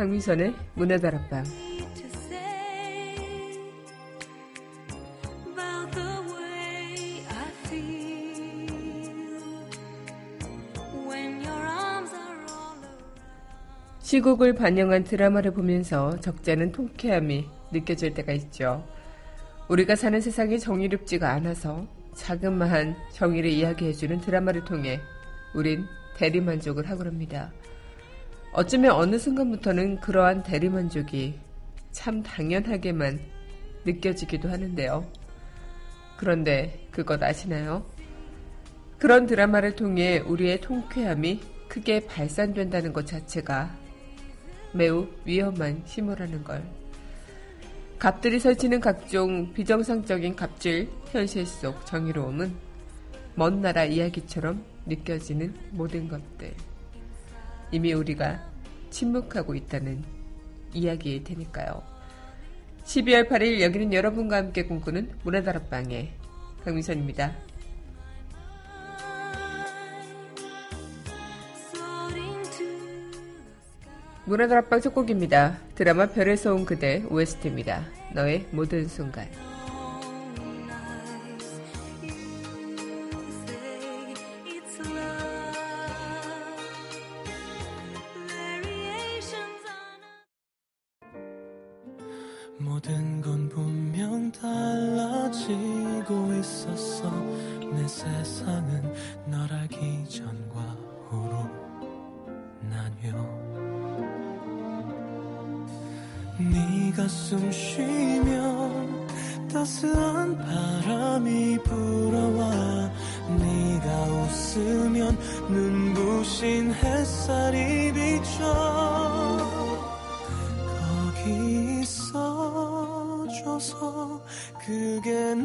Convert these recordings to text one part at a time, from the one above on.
강민선의 문화다락방 시국을 반영한 드라마를 보면서 적잖은 통쾌함이 느껴질 때가 있죠. 우리가 사는 세상이 정의롭지가 않아서 자그마한 정의를 이야기해주는 드라마를 통해 우린 대리만족을 하고 합니다. 어쩌면 어느 순간부터는 그러한 대리만족이 참 당연하게만 느껴지기도 하는데요. 그런데 그것 아시나요? 그런 드라마를 통해 우리의 통쾌함이 크게 발산된다는 것 자체가 매우 위험한 심오라는 걸. 갑들이 설치는 각종 비정상적인 갑질 현실 속 정의로움은 먼 나라 이야기처럼 느껴지는 모든 것들. 이미 우리가 침묵하고 있다는 이야기일 테니까요. 12월 8일 여기는 여러분과 함께 꿈꾸는 문화다락방의 강민선입니다. 문화다락방 첫 곡입니다. 드라마 별에서 온 그대 OST입니다. 너의 모든 순간.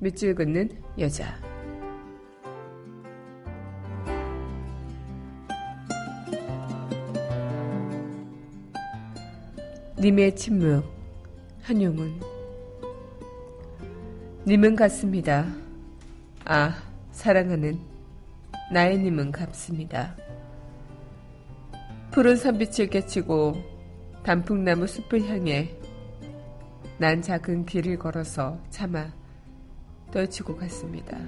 밑줄 긋는 여자. 님의 침묵, 한용운. 님은 같습니다. 아, 사랑하는 나의 님은 같습니다. 푸른 산빛을 깨치고 단풍나무 숲을 향해 난 작은 길을 걸어서 차마 떨치고 갔습니다.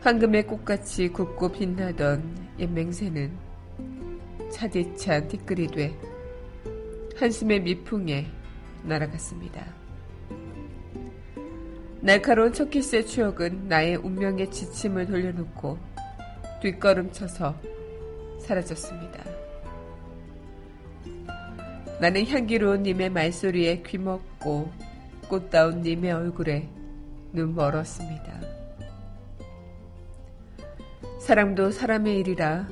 황금의 꽃같이 굽고 빛나던 옛 맹세는 차디찬 티끌이 돼 한숨의 미풍에 날아갔습니다. 날카로운 첫 키스의 추억은 나의 운명의 지침을 돌려놓고 뒷걸음쳐서 사라졌습니다. 나는 향기로운 님의 말소리에 귀먹고 꽃다운 님의 얼굴에 눈 멀었습니다. 사랑도 사람의 일이라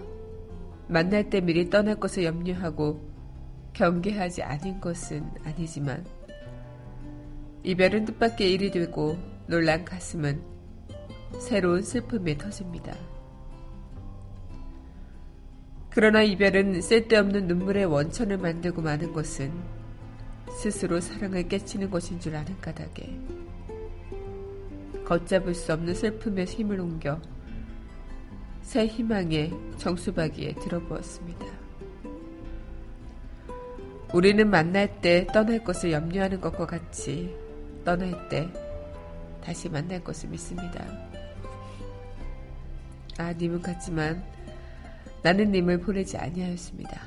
만날 때 미리 떠날 것을 염려하고 경계하지 않은 것은 아니지만 이별은 뜻밖의 일이 되고 놀란 가슴은 새로운 슬픔에 터집니다. 그러나 이별은 쓸데없는 눈물의 원천을 만들고 마는 것은 스스로 사랑을 깨치는 것인 줄 아는 까닭에 걷잡을 수 없는 슬픔에 힘을 옮겨 새 희망의 정수박이에 들어부었습니다. 우리는 만날 때 떠날 것을 염려하는 것과 같이 떠날 때 다시 만날 것을 믿습니다. 아, 님은 같지만 나는 님을 보내지 아니하였습니다.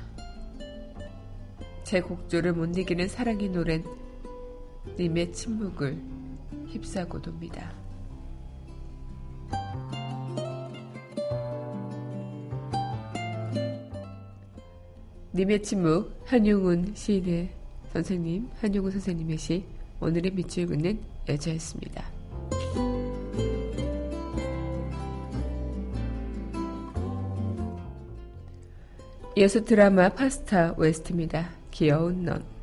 제 곡조를 못 이기는 사랑의 노랜 님의 침묵을 휩싸고 돕니다. 님의 침묵 한용운 시인의 선생님 한용운 선생님의 시 오늘의 밑줄 긋는 여자였습니다. 이어서 드라마 파스타 웨스트입니다. 귀여운 넌.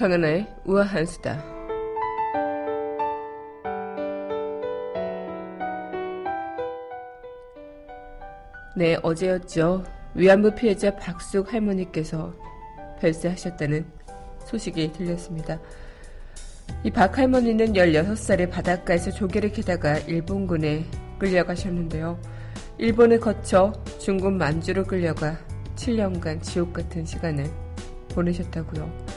강은하의 우아한 수다. 네, 어제였죠. 위안부 피해자 박숙 할머니께서 별세하셨다는 소식이 들렸습니다. 이 박 할머니는 16살에 바닷가에서 조개를 캐다가 일본군에 끌려가셨는데요. 일본을 거쳐 중국 만주로 끌려가 7년간 지옥 같은 시간을 보내셨다고요.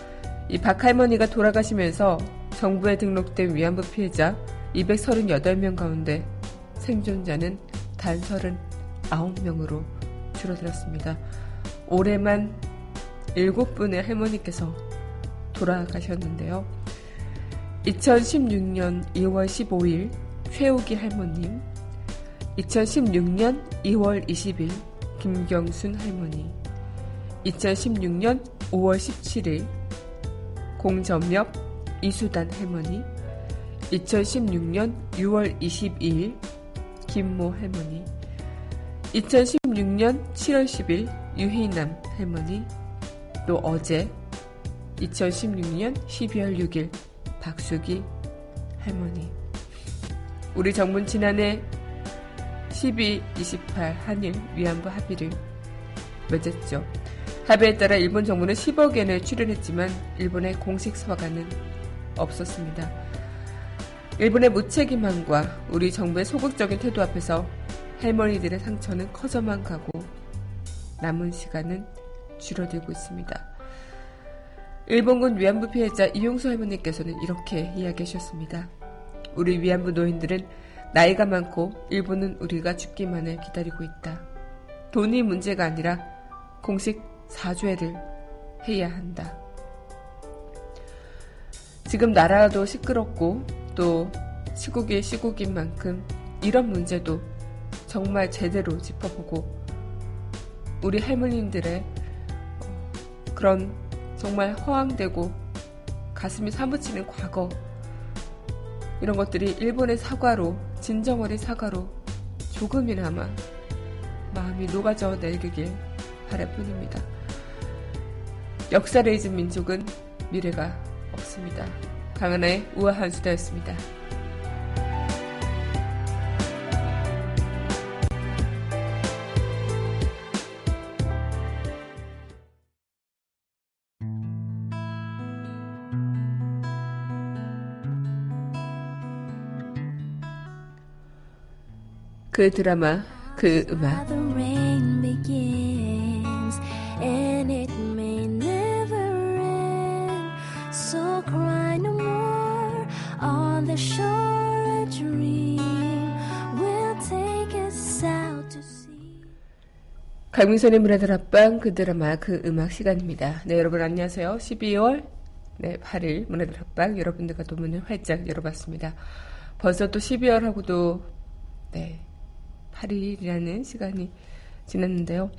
이 박 할머니가 돌아가시면서 정부에 등록된 위안부 피해자 238명 가운데 생존자는 단 39명으로 줄어들었습니다. 올해만 7분의 할머니께서 돌아가셨는데요. 2016년 2월 15일 최우기 할머님, 2016년 2월 20일 김경순 할머니, 2016년 5월 17일 공점엽 이수단 할머니, 2016년 6월 22일 김모 할머니, 2016년 7월 10일 유희남 할머니, 또 어제 2016년 12월 6일 박수기 할머니. 우리 정부는 지난해 12, 28 한일 위안부 합의를 맺었죠. 합의에 따라 일본 정부는 10억 엔을 출연했지만 일본의 공식 서가는 없었습니다. 일본의 무책임함과 우리 정부의 소극적인 태도 앞에서 할머니들의 상처는 커져만 가고 남은 시간은 줄어들고 있습니다. 일본군 위안부 피해자 이용수 할머니께서는 이렇게 이야기하셨습니다. 우리 위안부 노인들은 나이가 많고 일부는 우리가 죽기만을 기다리고 있다. 돈이 문제가 아니라 공식 사죄를 해야 한다. 지금 나라도 시끄럽고 또 시국이 시국인 만큼 이런 문제도 정말 제대로 짚어보고 우리 할머님들의 어, 그런 정말 허황되고 가슴이 사무치는 과거 이런 것들이 일본의 사과로 진정 어린 사과로 조금이나마 마음이 녹아져 내리길 바랄 뿐입니다. 역사를 잊은 민족은 미래가 없습니다. 강하나의 우아한 수다였습니다. 그 드라마, 그 음악. 강민선의 문화들 앞방 그 드라마 그 음악 시간입니다. 네 여러분 안녕하세요. 12월 네 8일 문화들 앞방 여러분들과 또 문을 활짝 열어봤습니다. 벌써 또 12월하고도 네 8일이라는 시간이 지났는데요.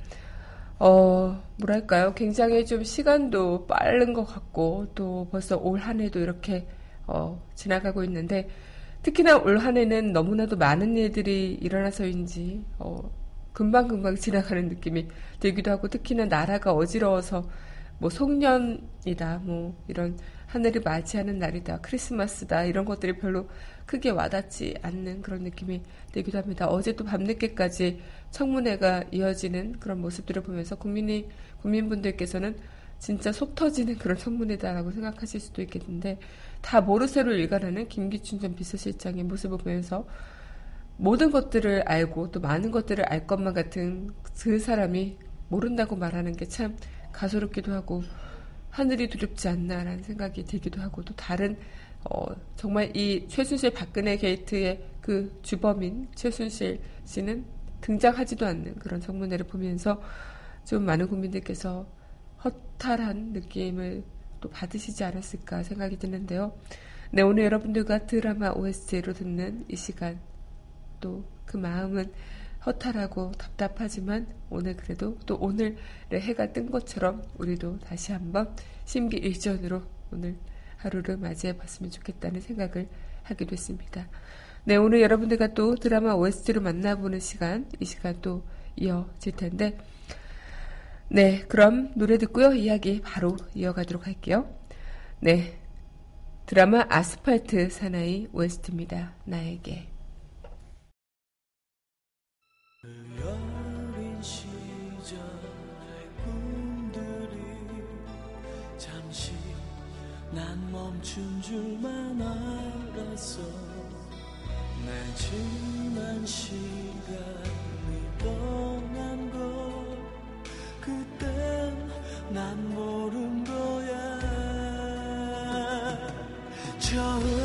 어 뭐랄까요 굉장히 좀 시간도 빠른 것 같고 또 벌써 올 한해도 이렇게 어, 지나가고 있는데 특히나 올 한해는 너무나도 많은 일들이 일어나서인지 어, 금방금방 지나가는 느낌이 들기도 하고 특히나 나라가 어지러워서 뭐 송년이다 뭐 이런 하늘을 맞이하는 날이다 크리스마스다 이런 것들이 별로 크게 와닿지 않는 그런 느낌이 들기도 합니다. 어제도 밤늦게까지 청문회가 이어지는 그런 모습들을 보면서 국민이 국민분들께서는 진짜 속 터지는 그런 청문회다라고 생각하실 수도 있겠는데 다 모르쇠로 일관하는 김기춘 전 비서실장의 모습을 보면서 모든 것들을 알고 또 많은 것들을 알 것만 같은 그 사람이 모른다고 말하는 게 참 가소롭기도 하고 하늘이 두렵지 않나라는 생각이 들기도 하고 또 다른 어, 정말 이 최순실 박근혜 게이트의 그 주범인 최순실 씨는 등장하지도 않는 그런 청문회를 보면서 좀 많은 국민들께서 허탈한 느낌을 또 받으시지 않았을까 생각이 드는데요. 네, 오늘 여러분들과 드라마 OST로 듣는 이 시간 또 그 마음은 허탈하고 답답하지만 오늘 그래도 또 오늘의 해가 뜬 것처럼 우리도 다시 한번 심기 일전으로 오늘 하루를 맞이해 봤으면 좋겠다는 생각을 하게 됐습니다. 네, 오늘 여러분들과 또 드라마 OST로 만나보는 시간, 이 시간 또 이어질 텐데, 네, 그럼 노래 듣고요. 이야기 바로 이어가도록 할게요. 네, 드라마 아스팔트 사나이 OST입니다. 나에게. 어린 시절의 꿈들이 잠시 난 멈춘 줄만 알았어. 내 지난 시간이 떠난 걸 그땐 난 모른 거야. 처음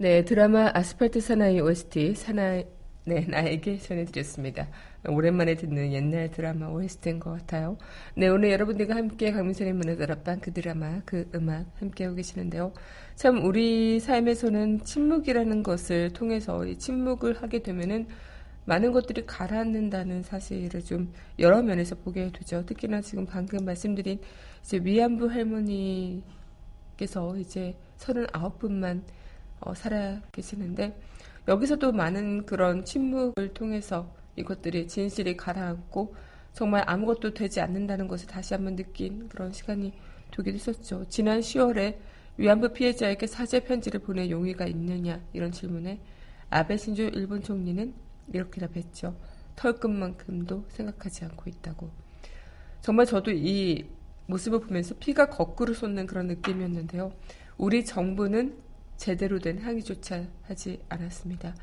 네, 드라마 아스팔트 사나이 OST 사나이 네, 나에게 전해드렸습니다. 오랜만에 듣는 옛날 드라마 OST인 것 같아요. 네, 오늘 여러분들과 함께 강민선의 문화다락방 그 드라마, 그 음악 함께하고 계시는데요. 참, 우리 삶에서는 침묵이라는 것을 통해서 이 침묵을 하게 되면은 많은 것들이 가라앉는다는 사실을 좀 여러 면에서 보게 되죠. 특히나 지금 방금 말씀드린 이제 위안부 할머니께서 이제 39분만 어, 살아 계시는데 여기서도 많은 그런 침묵을 통해서 이것들이 진실이 가라앉고 정말 아무것도 되지 않는다는 것을 다시 한번 느낀 그런 시간이 되기도 했었죠. 지난 10월에 위안부 피해자에게 사죄 편지를 보낼 용의가 있느냐 이런 질문에 아베 신조 일본 총리는 이렇게 답했죠. 털끝만큼도 생각하지 않고 있다고. 정말 저도 이 모습을 보면서 피가 거꾸로 솟는 그런 느낌이었는데요. 우리 정부는 제대로 된 항의조차 하지 않았습니다.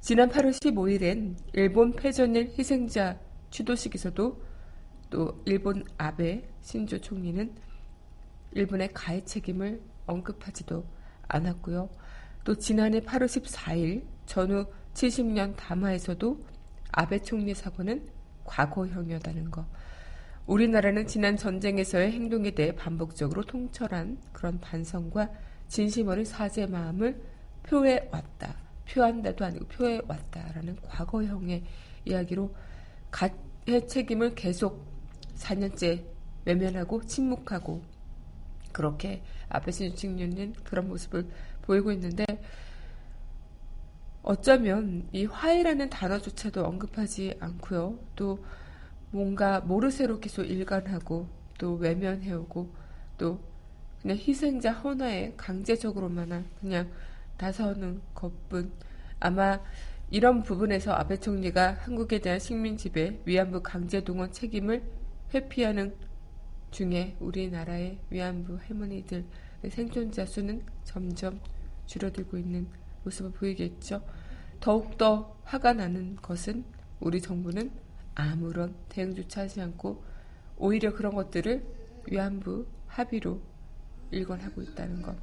지난 8월 15일엔 일본 패전일 희생자 추도식에서도 또 일본 아베 신조 총리는 일본의 가해 책임을 언급하지도 않았고요. 또 지난해 8월 14일 전후 70년 담화에서도 아베 총리 사고는 과거형이었다는 거. 우리나라는 지난 전쟁에서의 행동에 대해 반복적으로 통철한 그런 반성과 진심 어린 사죄 마음을 표해 왔다. 표한다도 아니고 표해 왔다라는 과거형의 이야기로 가해 책임을 계속 4년째 외면하고 침묵하고 그렇게 앞에 신축년은 그런 모습을 보이고 있는데 어쩌면 이 화해라는 단어조차도 언급하지 않고요. 또 뭔가 모르쇠로 계속 일관하고 또 외면해오고 또 그냥 희생자 하나에 강제적으로만 그냥 나서는 것뿐 아마 이런 부분에서 아베 총리가 한국에 대한 식민 지배 위안부 강제 동원 책임을 회피하는 중에 우리나라의 위안부 할머니들 생존자 수는 점점 줄어들고 있는 모습을 보이겠죠. 더욱더 화가 나는 것은 우리 정부는 아무런 대응조차 하지 않고 오히려 그런 것들을 위안부 합의로 일관하고 있다는 것.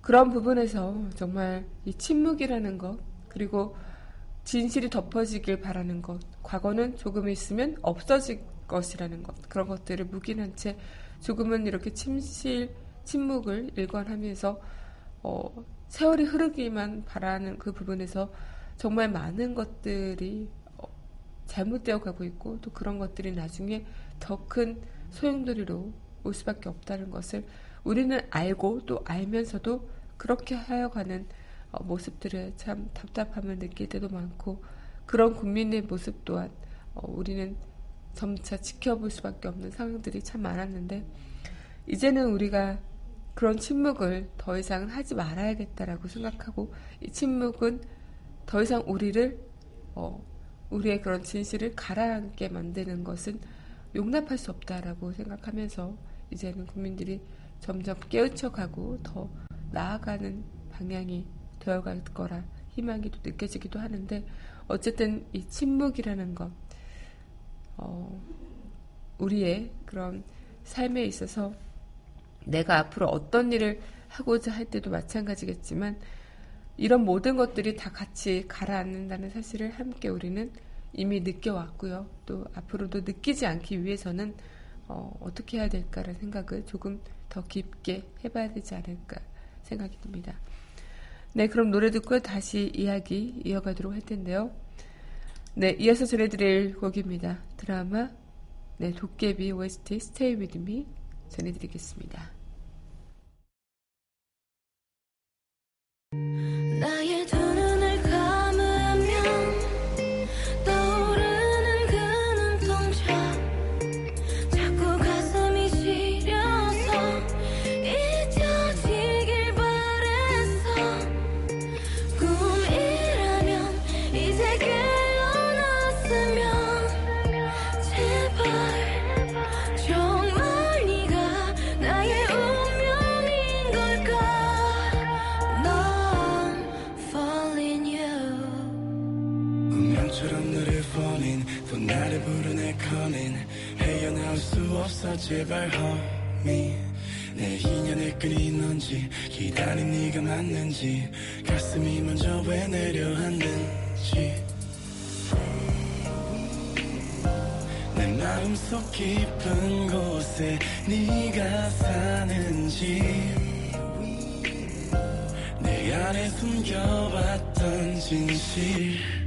그런 부분에서 정말 이 침묵이라는 것, 그리고 진실이 덮어지길 바라는 것, 과거는 조금 있으면 없어질 것이라는 것, 그런 것들을 묵인한 채 조금은 이렇게 침실, 침묵을 일관하면서 어, 세월이 흐르기만 바라는 그 부분에서 정말 많은 것들이 어, 잘못되어 가고 있고 또 그런 것들이 나중에 더 큰 소용돌이로 올 수밖에 없다는 것을 우리는 알고 또 알면서도 그렇게 하여가는 어, 모습들을 참 답답함을 느낄 때도 많고 그런 국민의 모습 또한 어, 우리는 점차 지켜볼 수밖에 없는 상황들이 참 많았는데 이제는 우리가 그런 침묵을 더 이상 하지 말아야겠다라고 생각하고 이 침묵은 더 이상 우리를 어, 우리의 그런 진실을 가라앉게 만드는 것은 용납할 수 없다라고 생각하면서 이제는 국민들이 점점 깨우쳐가고 더 나아가는 방향이 되어갈 거라 희망이 또 느껴지기도 하는데 어쨌든 이 침묵이라는 것 어, 우리의 그런 삶에 있어서 내가 앞으로 어떤 일을 하고자 할 때도 마찬가지겠지만 이런 모든 것들이 다 같이 가라앉는다는 사실을 함께 우리는 이미 느껴왔고요. 또 앞으로도 느끼지 않기 위해서는 어, 어떻게 해야 될까라는 생각을 조금 더 깊게 해봐야 되지 않을까 생각이 듭니다. 네, 그럼 노래 듣고 다시 이야기 이어가도록 할 텐데요. 네, 이어서 전해드릴 곡입니다. 드라마 네, 도깨비 OST Stay With Me 전해드리겠습니다. 나를 부르네 calling 헤어나올 수 없어 제발 homie. 내 인연을 끈이 넌지 기다린 네가 맞는지 가슴이 먼저 왜 내려앉는지. 내 마음속 깊은 곳에 네가 사는지. 내 안에 숨겨왔던 진실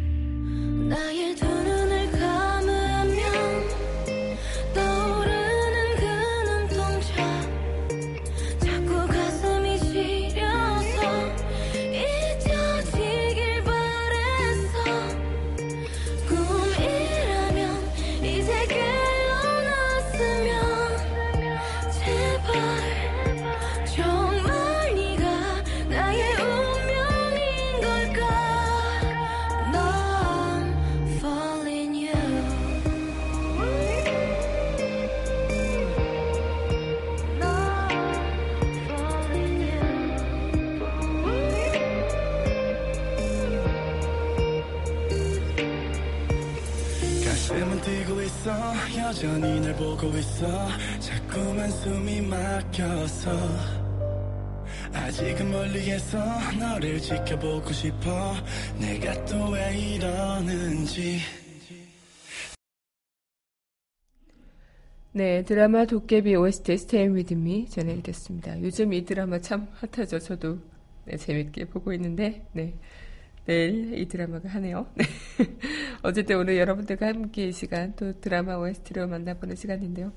가슴은 뛰고 있어 여전히 날 보고 있어 자꾸만 숨이 막혀서 아직은 멀리에서 너를 지켜보고 싶어 내가 또 왜 이러는지 네, 드라마 도깨비 OST With Me 전해드렸습니다. 요즘 이 드라마 참 핫하죠. 저도 네, 재밌게 보고 있는데, 네. 내일 이 드라마가 하네요. 네. 어쨌든 오늘 여러분들과 함께 이 시간 또 드라마 OST로 만나보는 시간인데요.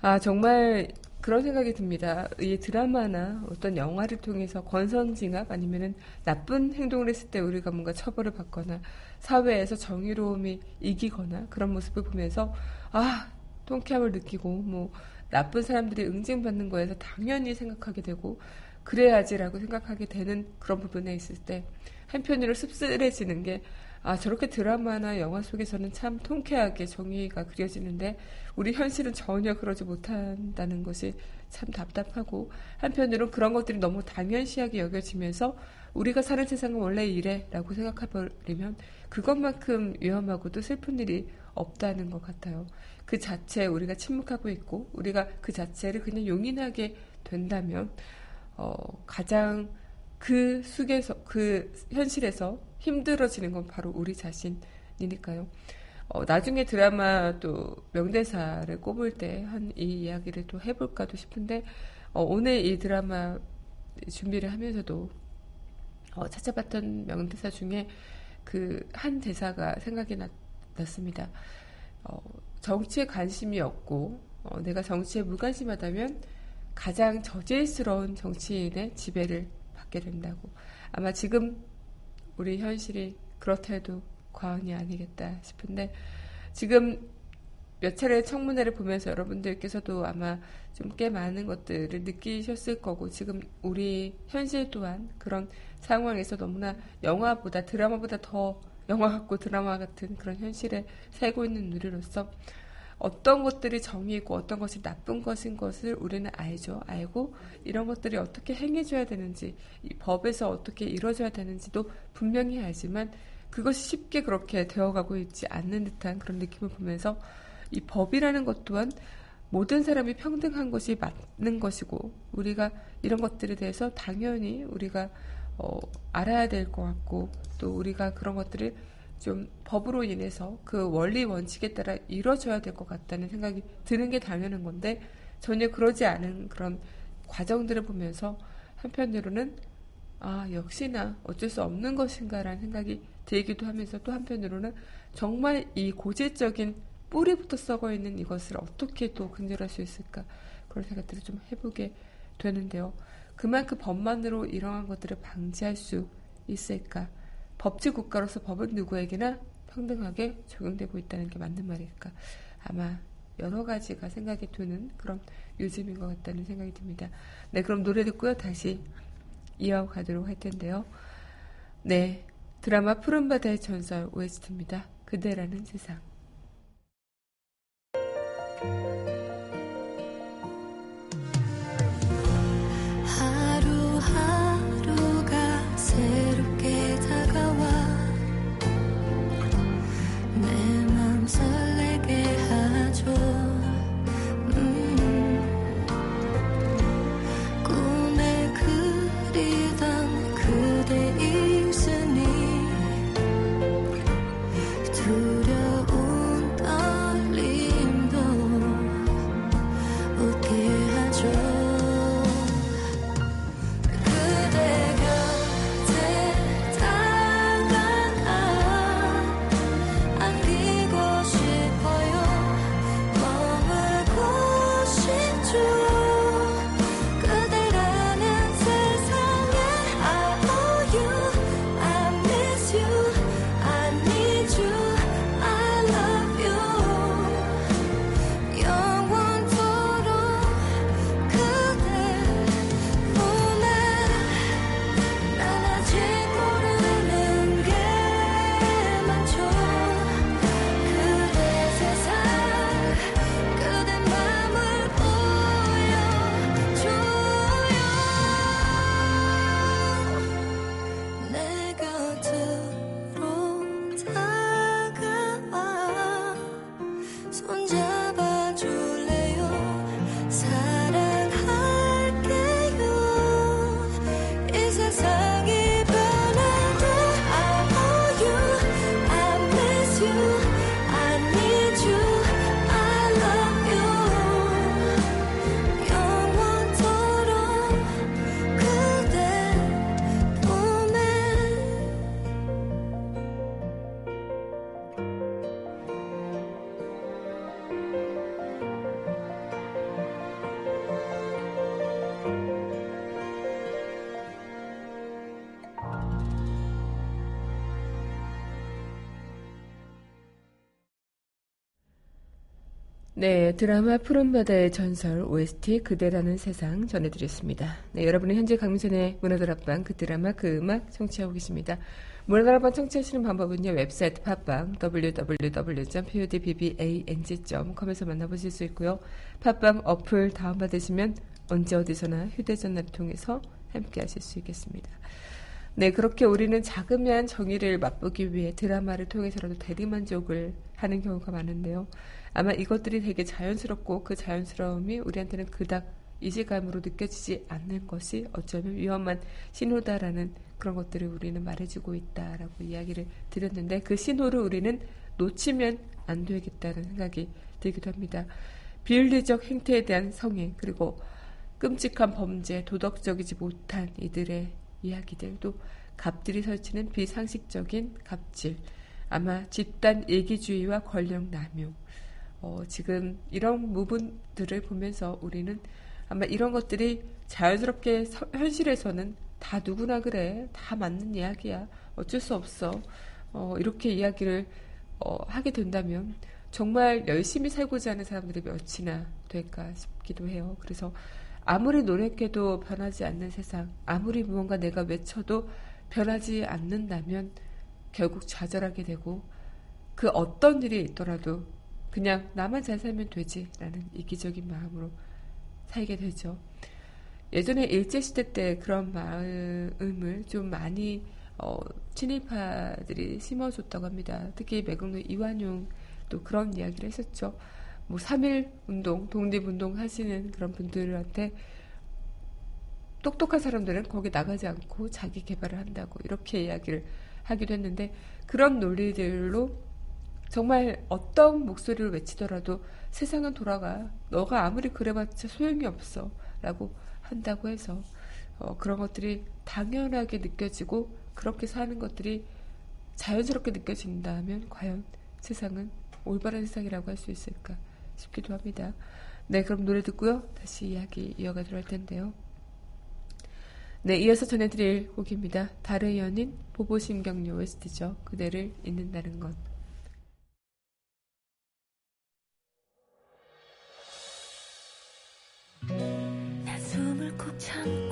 아, 정말 그런 생각이 듭니다. 이 드라마나 어떤 영화를 통해서 권선징악 아니면은 나쁜 행동을 했을 때 우리가 뭔가 처벌을 받거나 사회에서 정의로움이 이기거나 그런 모습을 보면서 아, 통쾌함을 느끼고 뭐 나쁜 사람들이 응징받는 거에서 당연히 생각하게 되고 그래야지라고 생각하게 되는 그런 부분에 있을 때 한편으로 씁쓸해지는 게 아, 저렇게 드라마나 영화 속에서는 참 통쾌하게 정의가 그려지는데 우리 현실은 전혀 그러지 못한다는 것이 참 답답하고 한편으로 그런 것들이 너무 당연시하게 여겨지면서 우리가 사는 세상은 원래 이래라고 생각해버리면 그것만큼 위험하고도 슬픈 일이 없다는 것 같아요. 그 자체에 우리가 침묵하고 있고 우리가 그 자체를 그냥 용인하게 된다면 어, 가장 그 속에서 그 현실에서 힘들어지는 건 바로 우리 자신이니까요. 어, 나중에 드라마 또 명대사를 꼽을 때 한 이 이야기를 또 해볼까도 싶은데 어, 오늘 이 드라마 준비를 하면서도 어, 찾아봤던 명대사 중에 그 한 대사가 생각이 났, 났습니다. 어, 정치에 관심이 없고 어, 내가 정치에 무관심하다면 가장 저질스러운 정치인의 지배를 받게 된다고. 아마 지금 우리 현실이 그렇다 해도 과언이 아니겠다 싶은데 지금 몇 차례 청문회를 보면서 여러분들께서도 아마 좀 꽤 많은 것들을 느끼셨을 거고 지금 우리 현실 또한 그런 상황에서 너무나 영화보다 드라마보다 더 영화 같고 드라마 같은 그런 현실에 살고 있는 우리로서 어떤 것들이 정의이고 어떤 것이 나쁜 것인 것을 우리는 알죠. 알고 이런 것들이 어떻게 행해줘야 되는지, 이 법에서 어떻게 이루어져야 되는지도 분명히 알지만 그것이 쉽게 그렇게 되어가고 있지 않는 듯한 그런 느낌을 보면서 이 법이라는 것 또한 모든 사람이 평등한 것이 맞는 것이고 우리가 이런 것들에 대해서 당연히 우리가 어, 알아야 될 것 같고 또 우리가 그런 것들을 좀 법으로 인해서 그 원리 원칙에 따라 이루어져야 될 것 같다는 생각이 드는 게 당연한 건데 전혀 그러지 않은 그런 과정들을 보면서 한편으로는 아 역시나 어쩔 수 없는 것인가라는 생각이 들기도 하면서 또 한편으로는 정말 이 고질적인 뿌리부터 썩어 있는 이것을 어떻게 또 근절할 수 있을까 그런 생각들을 좀 해보게 되는데요. 그만큼 법만으로 이러한 것들을 방지할 수 있을까? 법治국가로서 법은 누구에게나 평등하게 적용되고 있다는 게 맞는 말일까? 아마 여러 가지가 생각이 드는 그런 요즘인 것 같다는 생각이 듭니다. 네, 그럼 노래 듣고요. 다시 이어가도록 할 텐데요. 네, 드라마 푸른바다의 전설 OST입니다. 그대라는 세상. princesses. 네, 드라마 푸른바다의 전설 OST 그대라는 세상 전해드렸습니다. 네, 여러분은 현재 강민선의 문화들 앞방 그 드라마 그 음악 청취하고 계십니다. 문화들 앞방 청취하시는 방법은요. 웹사이트 팟빵 www.podbbang.com에서 만나보실 수 있고요. 팟빵 어플 다운받으시면 언제 어디서나 휴대전화를 통해서 함께 하실 수 있겠습니다. 네, 그렇게 우리는 자그마한 정의를 맛보기 위해 드라마를 통해서라도 대리만족을 하는 경우가 많은데요. 아마 이것들이 되게 자연스럽고 그 자연스러움이 우리한테는 그닥 이질감으로 느껴지지 않는 것이 어쩌면 위험한 신호다라는 그런 것들을 우리는 말해주고 있다라고 이야기를 드렸는데 그 신호를 우리는 놓치면 안 되겠다는 생각이 들기도 합니다. 비윤리적 행태에 대한 성행 그리고 끔찍한 범죄, 도덕적이지 못한 이들의 이야기들도 갑들이 설치는 비상식적인 갑질, 아마 집단 얘기주의와 권력 남용, 어, 지금 이런 부분들을 보면서 우리는 아마 이런 것들이 자연스럽게 서, 현실에서는 다 누구나 그래. 다 맞는 이야기야. 어쩔 수 없어. 어, 이렇게 이야기를 어, 하게 된다면 정말 열심히 살고자 하는 사람들이 몇이나 될까 싶기도 해요. 그래서 아무리 노력해도 변하지 않는 세상, 아무리 무언가 내가 외쳐도 변하지 않는다면 결국 좌절하게 되고 그 어떤 일이 있더라도 그냥 나만 잘 살면 되지 라는 이기적인 마음으로 살게 되죠. 예전에 일제시대 때 그런 마음을 좀 많이 어, 친일파들이 심어줬다고 합니다. 특히 매국노 이완용도 그런 이야기를 했었죠. 뭐 3일 운동, 독립운동 하시는 그런 분들한테 똑똑한 사람들은 거기 나가지 않고 자기 개발을 한다고 이렇게 이야기를 하기도 했는데 그런 논리들로 정말 어떤 목소리를 외치더라도 세상은 돌아가. 너가 아무리 그래봤자 소용이 없어. 라고 한다고 해서 어, 그런 것들이 당연하게 느껴지고 그렇게 사는 것들이 자연스럽게 느껴진다면 과연 세상은 올바른 세상이라고 할 수 있을까 싶기도 합니다. 네, 그럼 노래 듣고요. 다시 이야기 이어가도록 할 텐데요. 네, 이어서 전해드릴 곡입니다. 달의 연인 보보심경요 웨스트죠. 그대를 잊는다는 것. 亲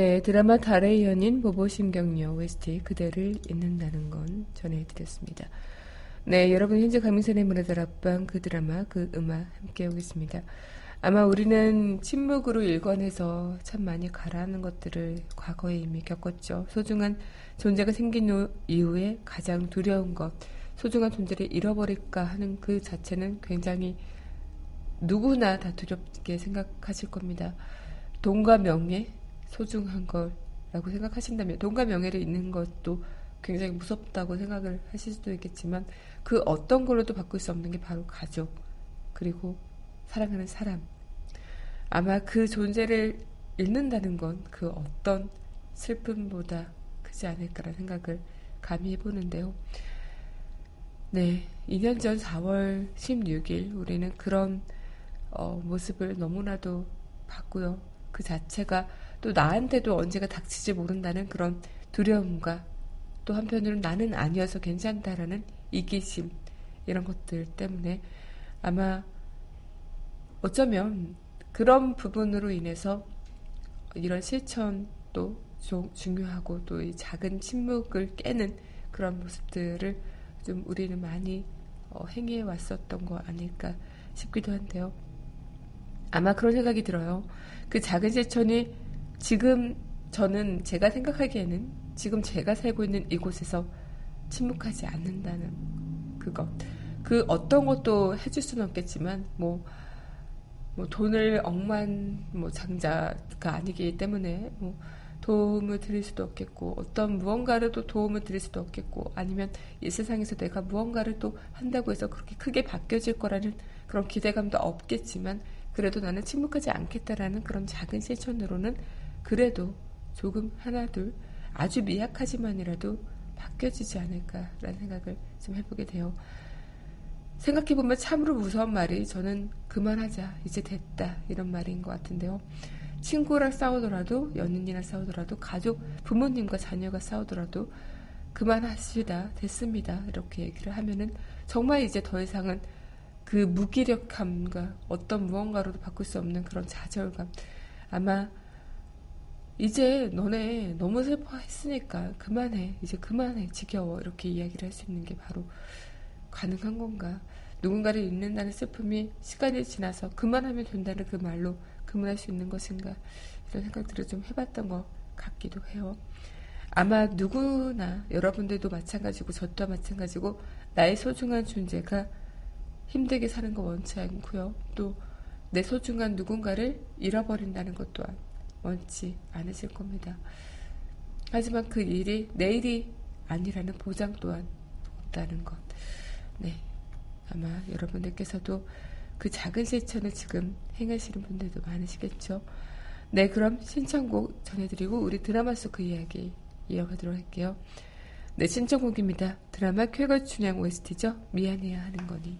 네, 드라마 달의 연인 보보심경녀 OST 그대를 잊는다는 건 전해드렸습니다. 네, 여러분 현재 강민선의 문화들 앞방 그 드라마 그 음악 함께 오겠습니다. 아마 우리는 침묵으로 일관해서 참 많이 가라앉는 것들을 과거에 이미 겪었죠. 소중한 존재가 생긴 이후에 가장 두려운 것, 소중한 존재를 잃어버릴까 하는 그 자체는 굉장히 누구나 다 두렵게 생각하실 겁니다. 돈과 명예, 소중한 거라고 생각하신다면, 돈과 명예를 잃는 것도 굉장히 무섭다고 생각을 하실 수도 있겠지만, 그 어떤 걸로도 바꿀 수 없는 게 바로 가족, 그리고 사랑하는 사람. 아마 그 존재를 잃는다는 건 그 어떤 슬픔보다 크지 않을까라는 생각을 감히 해보는데요. 네, 2년 전 4월 16일 우리는 그런 어, 모습을 너무나도 봤고요. 그 자체가 또 나한테도 언제가 닥칠지 모른다는 그런 두려움과 또 한편으로는 나는 아니어서 괜찮다라는 이기심 이런 것들 때문에 아마 어쩌면 그런 부분으로 인해서 이런 실천도 중요하고 또 이 작은 침묵을 깨는 그런 모습들을 좀 우리는 많이 어, 행해 왔었던 거 아닐까 싶기도 한데요. 아마 그런 생각이 들어요. 그 작은 실천이 지금 저는 제가 생각하기에는 지금 제가 살고 있는 이곳에서 침묵하지 않는다는 그것. 그 어떤 것도 해줄 수는 없겠지만, 뭐, 뭐 돈을 억만 뭐 장자가 아니기 때문에 뭐 도움을 드릴 수도 없겠고 어떤 무언가를 또 도움을 드릴 수도 없겠고 아니면 이 세상에서 내가 무언가를 또 한다고 해서 그렇게 크게 바뀌어질 거라는 그런 기대감도 없겠지만 그래도 나는 침묵하지 않겠다라는 그런 작은 실천으로는 그래도 조금 하나 둘 아주 미약하지만이라도 바뀌어지지 않을까라는 생각을 좀 해보게 돼요. 생각해보면 참으로 무서운 말이 저는 그만하자, 이제 됐다, 이런 말인 것 같은데요. 친구랑 싸우더라도, 연인이랑 싸우더라도, 가족, 부모님과 자녀가 싸우더라도, 그만하시다, 됐습니다. 이렇게 얘기를 하면은 정말 이제 더 이상은 그 무기력함과 어떤 무언가로도 바꿀 수 없는 그런 좌절감. 아마 이제 너네 너무 슬퍼했으니까 그만해. 이제 그만해. 지겨워. 이렇게 이야기를 할 수 있는 게 바로 가능한 건가? 누군가를 잊는다는 슬픔이 시간이 지나서 그만하면 된다는 그 말로 그만할 수 있는 것인가? 이런 생각들을 좀 해봤던 것 같기도 해요. 아마 누구나 여러분들도 마찬가지고 저 또한 마찬가지고 나의 소중한 존재가 힘들게 사는 거 원치 않고요. 또 내 소중한 누군가를 잃어버린다는 것 또한 원치 않으실 겁니다. 하지만 그 일이 내일이 아니라는 보장 또한 없다는 것. 네. 아마 여러분들께서도 그 작은 실천을 지금 행하시는 분들도 많으시겠죠. 네, 그럼 신청곡 전해드리고 우리 드라마 속 그 이야기 이어가도록 할게요. 네, 신청곡입니다. 드라마 쾌걸 춘향 OST죠. 미안해야 하는 거니.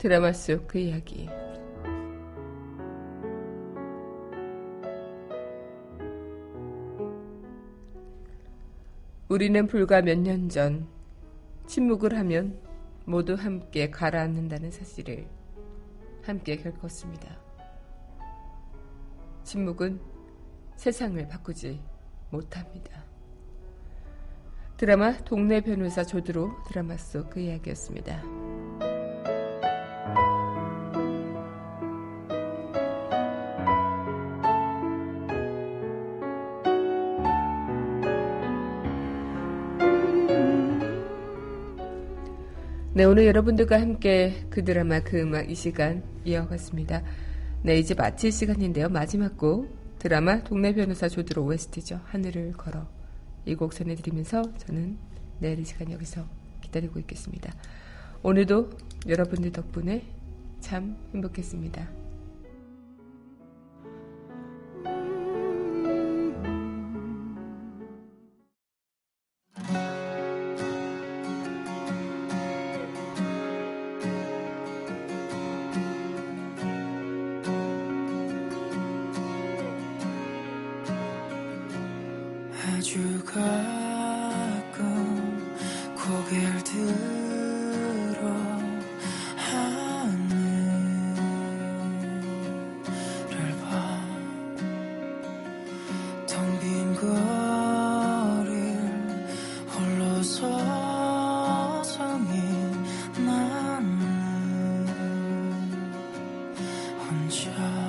드라마 속 그 이야기. 우리는 불과 몇 년 전 침묵을 하면 모두 함께 가라앉는다는 사실을 함께 겪었습니다. 침묵은 세상을 바꾸지 못합니다. 드라마 동네 변호사 조드로 드라마 속 그 이야기였습니다. 네, 오늘 여러분들과 함께 그 드라마 그 음악 이 시간 이어갔습니다. 네, 이제 마칠 시간인데요. 마지막 곡 드라마 동네 변호사 조드로 OST죠. 하늘을 걸어 이 곡 전해드리면서 저는 내일 이 시간 여기서 기다리고 있겠습니다. 오늘도 여러분들 덕분에 참 행복했습니다. 很强